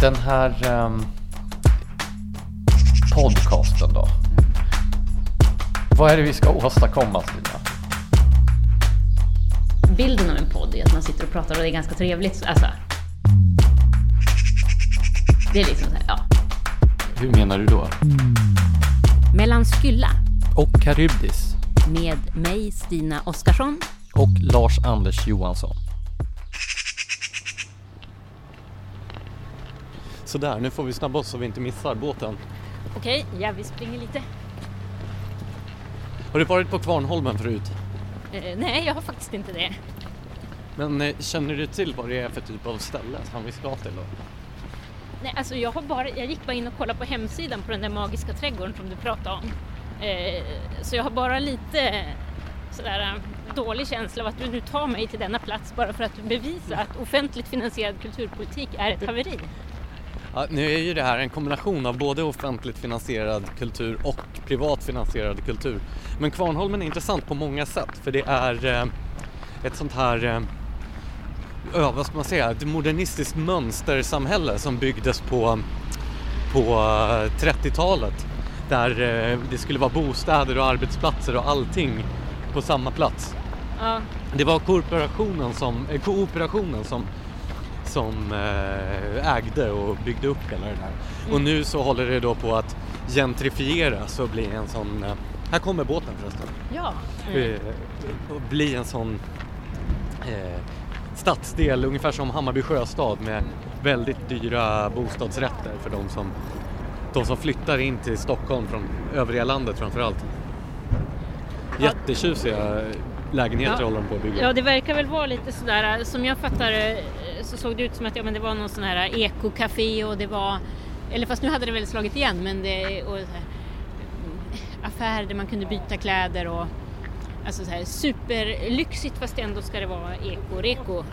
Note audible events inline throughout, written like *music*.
Den här ehm, podcasten då. Vad är det vi ska åstadkomma Stina? bilden av en podd är att man sitter och pratar och det är ganska trevligt. Alltså, det är liksom så här, ja. Hur menar du då? Mellan Skylla Och Karybdis. med mig, Stina Oskarsson. Och Lars-Anders Johansson. Sådär, nu får vi snabba oss så vi inte missar båten. Okej, ja vi springer lite. Har du varit på Kvarnholmen förut? Eh, nej, jag har faktiskt inte det. Men eh, känner du till vad det är för typ av ställe som vi ska till då? Nej, alltså jag, har bara, jag gick bara in och kollade på hemsidan på den där magiska trädgården som du pratade om. Eh, så jag har bara lite sådär eh, dålig känsla av att du nu tar mig till denna plats bara för att bevisa att offentligt finansierad kulturpolitik är ett haveri. Ja, nu är ju det här en kombination av både offentligt finansierad kultur och privat finansierad kultur. Men Kvarnholmen är intressant på många sätt för det är eh, ett sånt här, eh, ja, vad ska man säga, ett modernistiskt mönstersamhälle som byggdes på, på eh, 30-talet. Där eh, det skulle vara bostäder och arbetsplatser och allting på samma plats. Ja, Det var korporationen som, eh, kooperationen som, som eh, ägde och byggde upp hela det där. Och nu så håller det då på att gentrifieras och bli en sån, eh, här kommer båten förresten, ja. och bli en sån eh, stadsdel ungefär som Hammarby sjöstad med väldigt dyra bostadsrätter för de som, de som flyttar in till Stockholm från övriga landet framförallt. Jättetjusiga lägenheter Ja. håller de på att bygga. Ja, det verkar väl vara lite sådär, som jag fattar så såg det ut som att ja, men det var någon sån här ekocafé och det var, eller fast nu hade det väl slagit igen, men det och mm, affär där man kunde byta kläder och alltså så här superlyxigt fast ändå ska det vara eko-reko.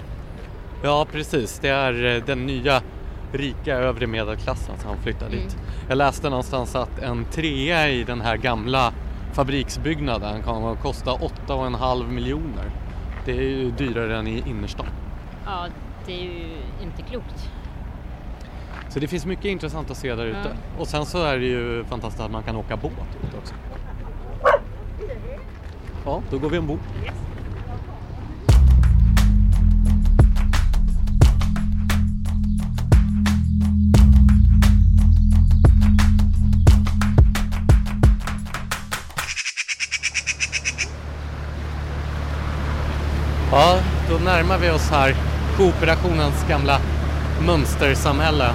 Ja, precis. Det är eh, den nya rika övre medelklassen som flyttar dit. Jag läste någonstans att en trea i den här gamla fabriksbyggnaden kan kosta 8,5 miljoner. Det är ju dyrare än i innerstan. Ja, det är ju inte klokt. Så det finns mycket intressant att se där ute. Och sen så är det ju fantastiskt att man kan åka båt ut också. Ja, då går vi ombord. Ja, då närmar vi oss här kooperationens gamla mönstersamhälle.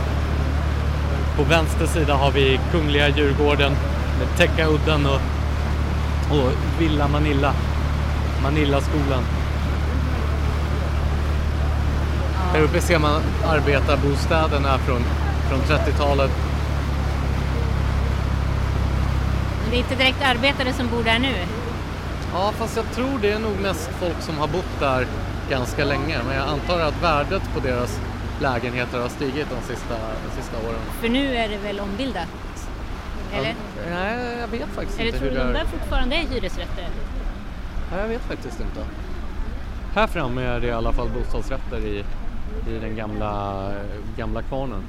På vänster sida har vi Kungliga Djurgården med Täckaudden och, och Villa Manilla, Manillaskolan. Här uppe ser man arbetarbostäderna från, från 30-talet. Men det är inte direkt arbetare som bor där nu. Ja, fast jag tror det är nog mest folk som har bott där ganska länge. Men jag antar att värdet på deras lägenheter har stigit de sista, de sista åren. För nu är det väl ombildat? Eller? Ja, nej, jag vet faktiskt Eller inte tror du de är. där fortfarande är hyresrätter? Nej, jag vet faktiskt inte. Här framme är det i alla fall bostadsrätter i, i den gamla, gamla kvarnen.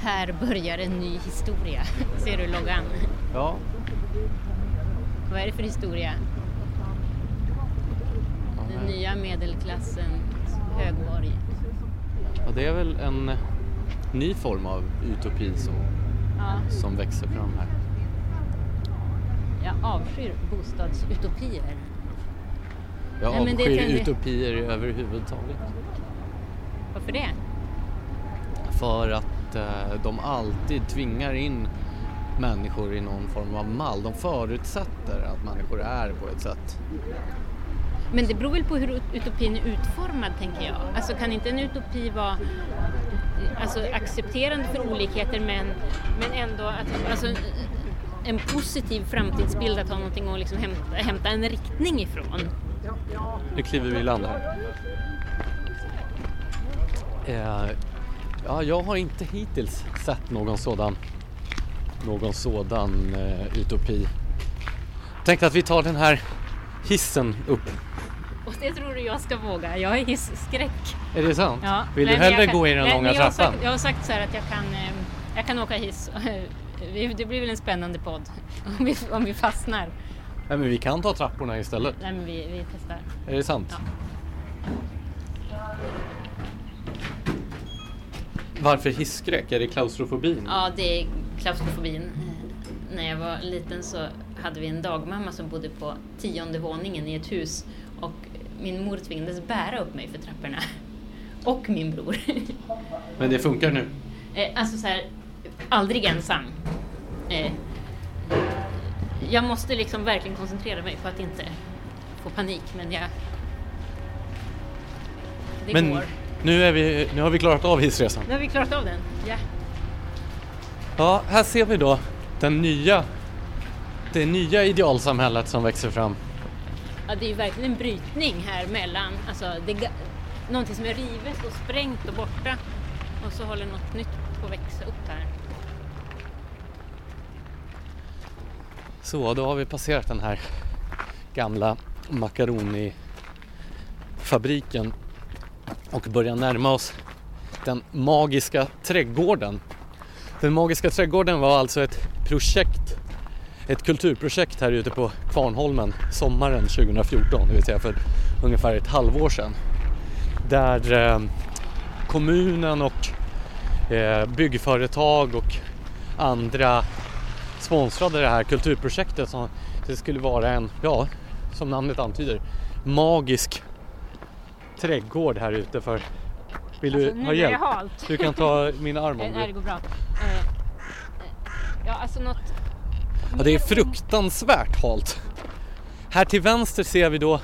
Här börjar en ny historia. Ser du loggan? Ja, Vad är det för historia? Nya medelklassens högmål. Ja, det är väl en ny form av utopi som, Ja, som växer fram här. jag avskyr bostadsutopier. Jag Nej, det avskyr tänkte- utopier överhuvudtaget. Varför det? För att eh, de alltid tvingar in människor i någon form av mall. De förutsätter att människor är på ett sätt. Men det beror väl på hur utopin är utformad tänker jag. Alltså kan inte en utopi vara alltså, accepterande för olikheter men, men ändå att, alltså, en positiv framtidsbild att ha någonting att liksom hämta, hämta en riktning ifrån. Nu kliver vi i land här. Eh, ja, jag har inte hittills sett någon sådan, någon sådan eh, utopi. Tänkte att vi tar den här hissen upp. Det tror du jag ska våga. Jag är hisskräck. Är det sant? Ja. Vill du hellre kan- gå i den nej, långa jag har trappan? Sagt, jag har sagt så här att jag kan, eh, jag kan åka hiss. *laughs* Det blir väl en spännande podd *laughs* om vi, om vi fastnar. Nej, men vi kan ta trapporna istället. Nej men vi, vi testar. Är det sant? Ja. Varför hisskräck? Är det klaustrofobin? Ja, det är klaustrofobin. Eh, När jag var liten så hade vi en dagmamma som bodde på tionde våningen i ett hus och min mor tvingades bära upp mig för trapporna. Och min bror. Men det funkar nu? Eh, Alltså så här, aldrig ensam. Eh, Jag måste liksom verkligen koncentrera mig på att inte få panik, men jag... Det Men går. nu, är vi, nu har vi klarat av hissresan. Nu har vi klarat av den. Ja. Ja, här ser vi då den nya, det nya idealsamhället som växer fram. Ja, det är ju verkligen en brytning här mellan alltså, det, någonting som är rivet och sprängt och borta och så håller något nytt på att växa upp här. Så, då har vi passerat den här gamla makaronifabriken och börjar närma oss den magiska trädgården. Den magiska trädgården var alltså ett projekt, ett kulturprojekt här ute på Kvarnholmen sommaren 2014, det vill säga för ungefär ett halvår sedan. Där eh, kommunen och eh, byggföretag och andra sponsrade det här kulturprojektet som det skulle vara en, ja, som namnet antyder, magisk trädgård här ute för vill du Alltså, nu ha hjälp? Du kan ta min arm om *laughs* det du... går bra. Eh, eh, Ja, alltså något... Ja, det är fruktansvärt halt. Här till vänster ser vi då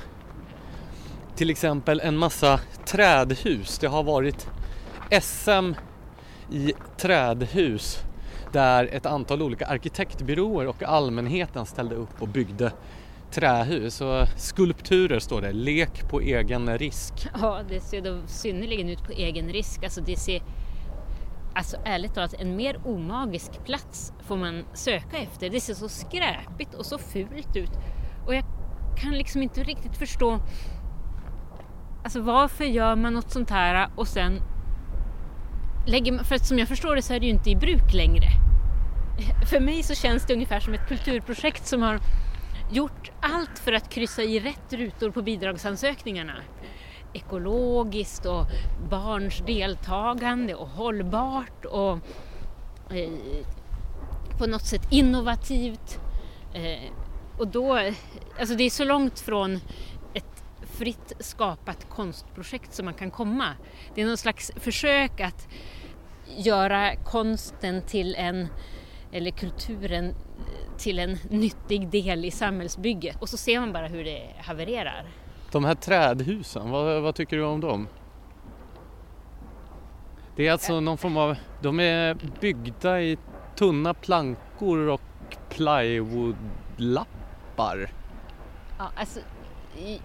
till exempel en massa trädhus. Det har varit SM i trädhus där ett antal olika arkitektbyråer och allmänheten ställde upp och byggde trähus. Och skulpturer står det, lek på egen risk. Ja, det ser då synnerligen ut på egen risk. Alltså det ser... Alltså ärligt talat, en mer omagisk plats får man söka efter. Det ser så skräpigt och så fult ut. Och jag kan liksom inte riktigt förstå Alltså varför gör man något sånt här och sen lägger man, för att som jag förstår det så är det ju inte i bruk längre. För mig så känns det ungefär som ett kulturprojekt som har gjort allt för att kryssa i rätt rutor på bidragsansökningarna. Ekologiskt och barns deltagande och hållbart och eh, på något sätt innovativt. Eh, och då, alltså det är så långt från ett fritt skapat konstprojekt som man kan komma. Det är någon slags försök att göra konsten till en, eller kulturen till en nyttig del i samhällsbygget och så ser man bara hur det havererar. De här trädhusen, vad, vad tycker du om dem? Det är alltså någon form av, de är byggda i tunna plankor och plywoodlappar. Ja, alltså,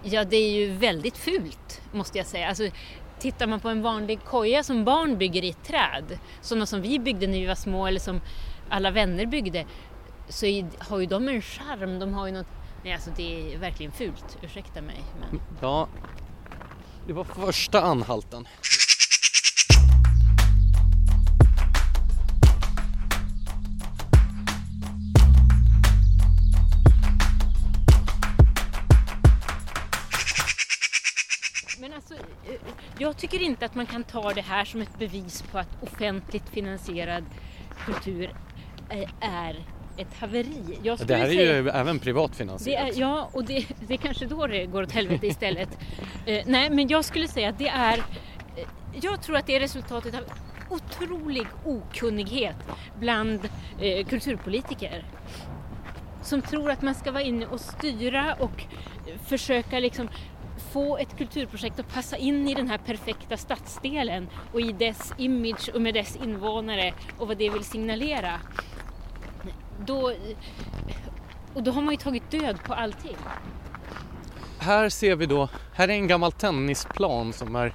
ja, det är ju väldigt fult måste jag säga. Alltså, tittar man på en vanlig koja som barn bygger i ett träd, sådana som vi byggde när vi var små eller som alla vänner byggde, så har ju de en charm. De har ju något, nej alltså det är verkligen fult, ursäkta mig. Men... Ja, det var första anhalten. Men alltså, eh, jag tycker inte att man kan ta det här som ett bevis på att offentligt finansierad kultur eh, är ett haveri. Det här är säga- ju även privat det finansierat. är, ja, och det, det är kanske då det går åt helvete istället. *laughs* eh, nej, men jag skulle säga att det är... Eh, jag tror att det är resultatet av otrolig okunnighet bland eh, kulturpolitiker. Som tror att man ska vara inne och styra och försöka liksom få ett kulturprojekt att passa in i den här perfekta stadsdelen och i dess image och med dess invånare och vad det vill signalera. Då, och då har man ju tagit död på allting. Här ser vi då, här är en gammal tennisplan som är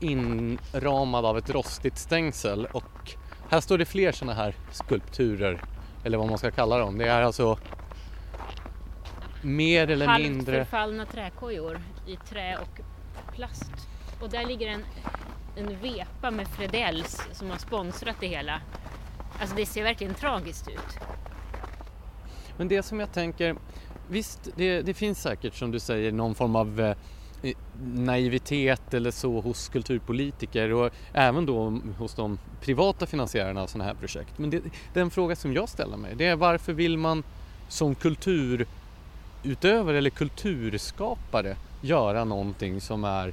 inramad av ett rostigt stängsel och här står det fler sådana här skulpturer eller vad man ska kalla dem. Det är alltså mer eller Halvt mindre förfallna träkojor i trä och plast. Och där ligger en, en vepa med Fredells som har sponsrat det hela. Alltså det ser verkligen tragiskt ut. Men det som jag tänker, visst det, det finns säkert som du säger någon form av eh, naivitet eller så hos kulturpolitiker och även då hos de privata finansiärerna av sådana här projekt. Men det, den fråga som jag ställer mig det är varför vill man som kulturutövare eller kulturskapare göra någonting som är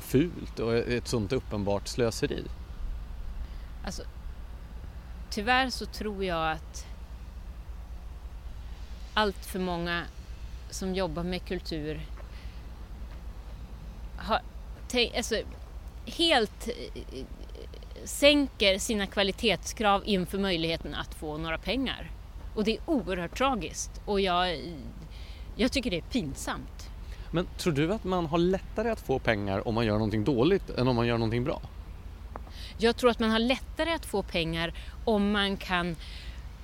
fult och ett sånt uppenbart slöseri. Alltså, tyvärr så tror jag att allt för många som jobbar med kultur har, alltså, helt eh, sänker sina kvalitetskrav inför möjligheten att få några pengar. Och det är oerhört tragiskt och jag, jag tycker det är pinsamt. Men tror du att man har lättare att få pengar om man gör någonting dåligt än om man gör någonting bra? Jag tror att man har lättare att få pengar om man kan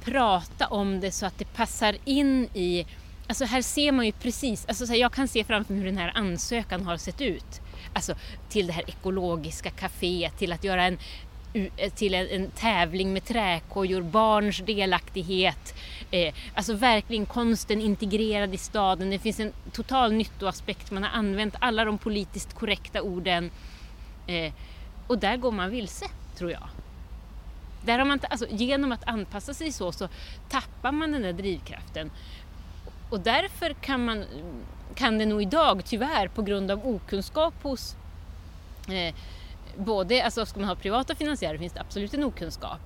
prata om det så att det passar in i... Alltså här ser man ju precis, alltså så här, jag kan se framför mig hur den här ansökan har sett ut. Alltså till det här ekologiska kaféet, till att göra en Eh, till en, en tävling med träkojor, barns delaktighet. Eh, alltså verkligen konsten integrerad i staden. Det finns en total nyttoaspekt. Man har använt alla de politiskt korrekta orden. Eh, och där går man vilse, tror jag. Där har man, alltså, genom att anpassa sig så, så tappar man den där drivkraften. Och därför kan, man, kan det nog idag, tyvärr, på grund av okunskap hos eh, både, alltså ska man ha privata finansiärer finns det absolut en okunskap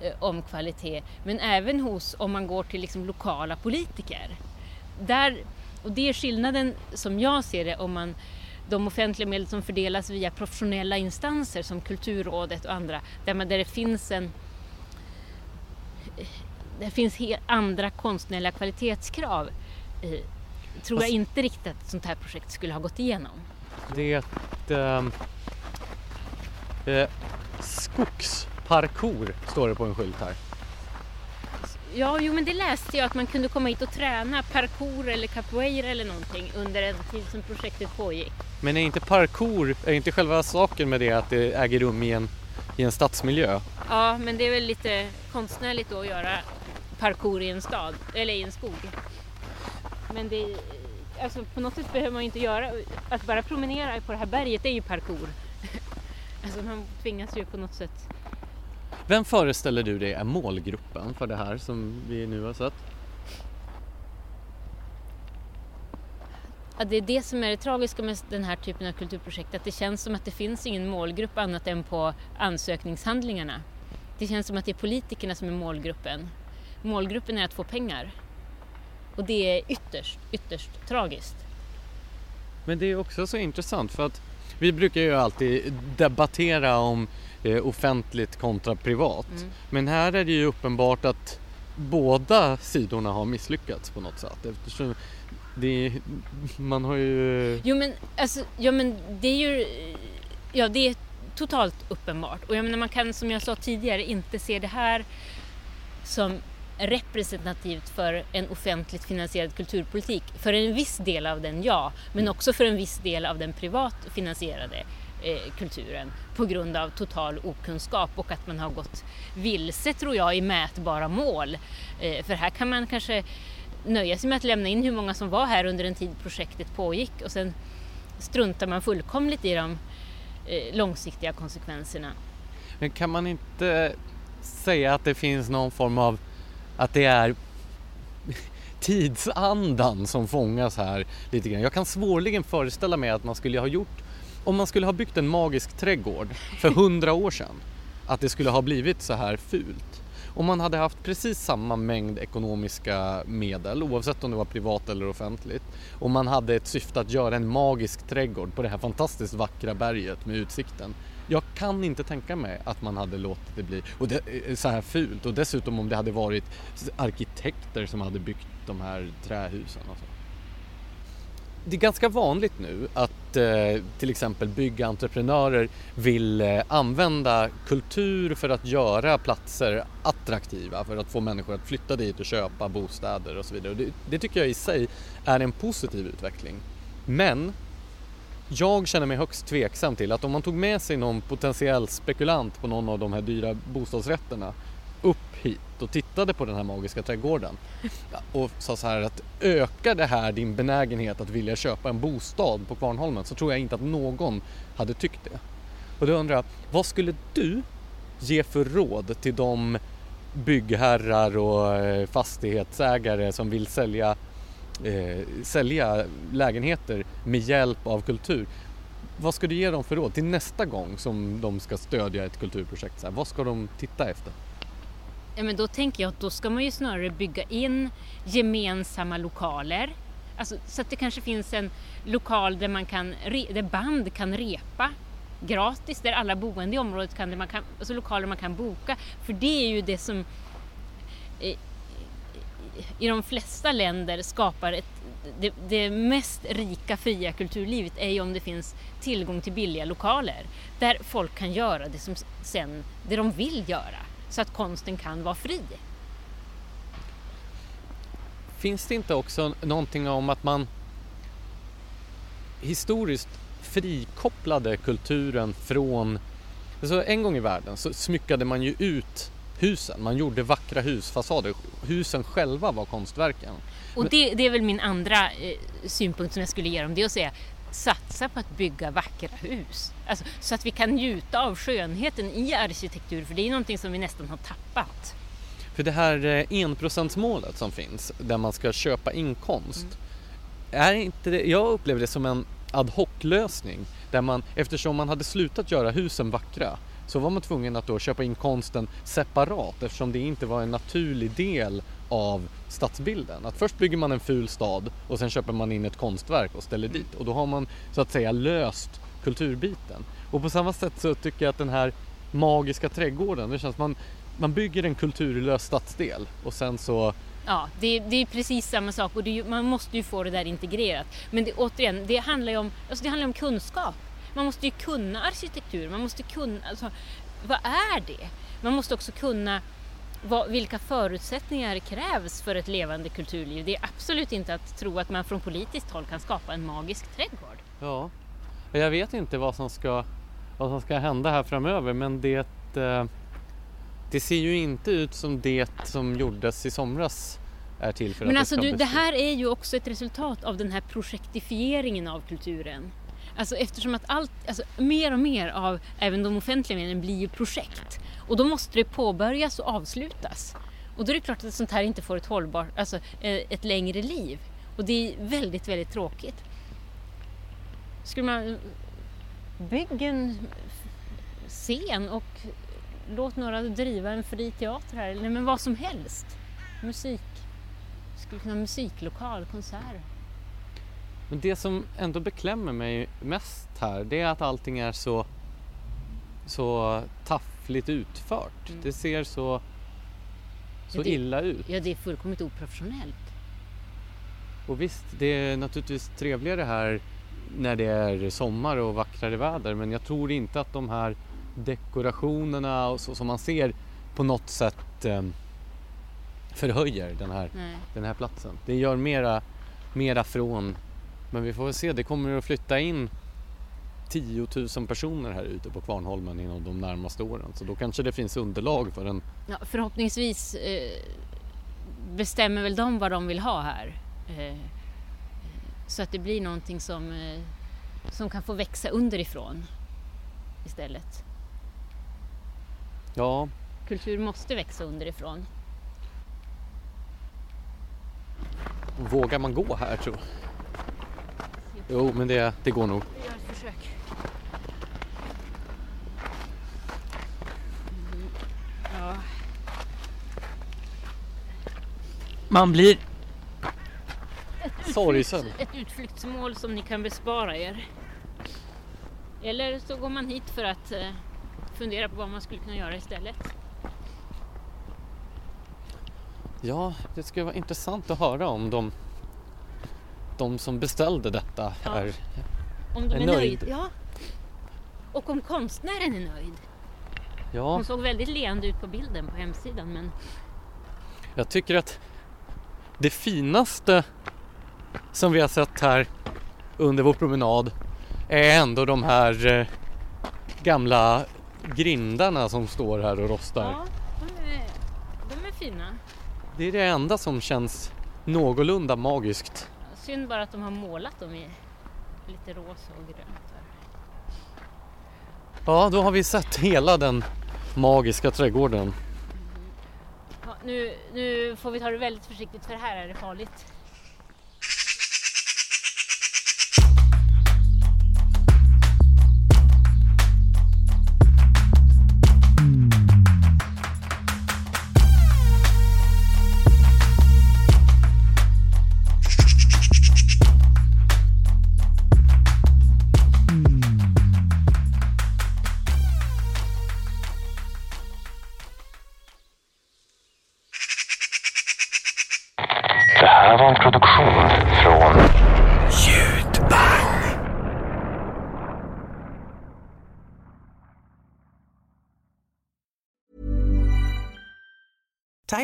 eh, om kvalitet, men även hos, om man går till liksom lokala politiker. Där, och det är skillnaden som jag ser det om man de offentliga medel som fördelas via professionella instanser som Kulturrådet och andra, där, man, där det finns en det finns andra konstnärliga kvalitetskrav eh, tror jag inte riktigt att ett sånt här projekt skulle ha gått igenom. Det ehm, eh, skogsparkour står det på en skylt här. Ja, jo men det läste jag att man kunde komma hit och träna parkour eller capoeira eller någonting under en tid som projektet pågick. Men är inte parkour, är inte själva saken med det att det äger rum i en, i en stadsmiljö? Ja, men det är väl lite konstnärligt då att göra parkour i en stad, eller i en skog. Men det, alltså på något sätt behöver man ju inte göra, att bara promenera på det här berget är ju parkour. Alltså man tvingas ju på något sätt. Vem föreställer du dig är målgruppen för det här som vi nu har sett? Ja, det är det som är det tragiska med den här typen av kulturprojekt, att det känns som att det finns ingen målgrupp annat än på ansökningshandlingarna. Det känns som att det är politikerna som är målgruppen. Målgruppen är att få pengar. Och det är ytterst, ytterst tragiskt. Men det är också så intressant för att vi brukar ju alltid debattera om eh, offentligt kontra privat. Mm. Men här är det ju uppenbart att båda sidorna har misslyckats på något sätt eftersom det man har ju... Jo men, alltså, ja, men det är ju ja, det är totalt uppenbart. Och jag menar, man kan som jag sa tidigare inte se det här som representativt för en offentligt finansierad kulturpolitik. För en viss del av den, ja, men också för en viss del av den privat finansierade eh, kulturen på grund av total okunskap och att man har gått vilse, tror jag, i mätbara mål. Eh, för här kan man kanske nöja sig med att lämna in hur många som var här under den tid projektet pågick och sen struntar man fullkomligt i de eh, långsiktiga konsekvenserna. Men kan man inte säga att det finns någon form av att det är *laughs* tidsandan som fångas här lite grann. Jag kan svårligen föreställa mig att man skulle ha gjort, om man skulle ha byggt en magisk trädgård för *laughs* hundra år sedan, att det skulle ha blivit så här fult. Om man hade haft precis samma mängd ekonomiska medel, oavsett om det var privat eller offentligt, och man hade ett syfte att göra en magisk trädgård på det här fantastiskt vackra berget med utsikten. Jag kan inte tänka mig att man hade låtit det bli och det, eh, så här fult och dessutom om det hade varit arkitekter som hade byggt de här trähusen. Och så. Det är ganska vanligt nu att eh, till exempel byggentreprenörer vill eh, använda kultur för att göra platser attraktiva, för att få människor att flytta dit och köpa bostäder och så vidare. Och det, det tycker jag i sig är en positiv utveckling. Men jag känner mig högst tveksam till att om man tog med sig någon potentiell spekulant på någon av de här dyra bostadsrätterna upp hit och tittade på den här magiska trädgården *laughs* och sa så här att ökar det här din benägenhet att vilja köpa en bostad på Kvarnholmen så tror jag inte att någon hade tyckt det. Och då undrar jag, vad skulle du ge för råd till de byggherrar och eh, fastighetsägare som vill sälja eh, sälja lägenheter med hjälp av kultur. Vad ska du ge dem för råd till nästa gång som de ska stödja ett kulturprojekt? Så här, vad ska de titta efter? Ja, men då tänker jag att då ska man ju snarare bygga in gemensamma lokaler. Alltså, så att det kanske finns en lokal där, man kan, där band kan repa gratis, där alla boende i området kan, där man kan, alltså lokaler man kan boka. För det är ju det som eh, i de flesta länder skapar ett, det, det, mest rika fria kulturlivet är ju om det finns tillgång till billiga lokaler där folk kan göra det som sen, det de vill göra så att konsten kan vara fri. Finns det inte också någonting om att man historiskt frikopplade kulturen från... Alltså en gång i världen så smyckade man ju ut husen. Man gjorde vackra husfasader. Husen själva var konstverken. Och det, det är väl min andra eh, synpunkt som jag skulle ge dem. Det är att säga satsa på att bygga vackra hus. Alltså, så att vi kan njuta av skönheten i arkitektur, för det är någonting som vi nästan har tappat. För det här eh, enprocentsmålet som finns, där man ska köpa in konst, mm. är inte det, jag upplever det som en ad hoc-lösning, där man, eftersom man hade slutat göra husen vackra, så var man tvungen att då köpa in konsten separat eftersom det inte var en naturlig del av stadsbilden. Att först bygger man en ful stad och sen köper man in ett konstverk och ställer dit och då har man så att säga löst kulturbiten. Och på samma sätt så tycker jag att den här magiska trädgården, det känns man, man bygger en kulturlös stadsdel och sen så Ja, det, det är precis samma sak och det, man måste ju få det där integrerat. Men det, återigen, det handlar ju om, alltså det handlar om kunskap. Man måste ju kunna arkitektur, man måste kunna, alltså, vad är det? Man måste också kunna vad, vilka förutsättningar krävs för ett levande kulturliv. Det är absolut inte att tro att man från politiskt håll kan skapa en magisk trädgård. Ja, Jag vet inte vad som ska, vad som ska hända här framöver men det, eh, det ser ju inte ut som det som gjordes i somras är till för Men att alltså det ska du, det här är ju också ett resultat av den här projektifieringen av kulturen. Alltså eftersom att allt, alltså mer och mer av även de offentliga medlen blir ju projekt. Och då måste det påbörjas och avslutas. Och då är det klart att sånt här inte får ett hållbart, alltså eh, ett längre liv. Och det är väldigt, väldigt tråkigt. Skulle man bygga en scen och låt några driva en fri teater här, eller men vad som helst. Musik. Skulle kunna ha musiklokal, konserter. Men det som ändå beklämmer mig mest här det är att allting är så, så taffligt utfört. Mm. Det ser så, så Ja, det- illa ut. Ja, det är fullkomligt oprofessionellt. Och visst, det är naturligtvis trevligare här när det är sommar och vackrare väder men jag tror inte att de här dekorationerna och så som man ser på något sätt eh, förhöjer den här, Nej. den här platsen. Det gör mera, mera från, men vi får väl se, det kommer att flytta in 10 000 personer här ute på Kvarnholmen inom de närmaste åren så då kanske det finns underlag för en Ja, förhoppningsvis eh, bestämmer väl de vad de vill ha här. Eh, så att det blir någonting som, eh, som kan få växa underifrån istället. Ja, Kultur måste växa underifrån. vågar man gå här tror jag? Jo, men det, det går nog. Vi gör ett försök. Mm, Ja, Man blir sorgsen. ett utflyktsmål som ni kan bespara er. Eller så går man hit för att eh, fundera på vad man skulle kunna göra istället. Ja, det skulle vara intressant att höra om de, de som beställde detta Ja. är... Om de Är är, nöjd. nöjd. Ja. Och om konstnären är nöjd. Ja, Hon såg väldigt leende ut på bilden på hemsidan men jag tycker att det finaste som vi har sett här under vår promenad är ändå de här eh, gamla grindarna som står här och rostar. ja, de är, de är fina. Det är det enda som känns någorlunda magiskt. Synd bara att de har målat dem i lite rosa och grönt. Här. Ja, då har vi sett hela den magiska trädgården. Ja, nu, nu får vi ta det väldigt försiktigt för här är det farligt.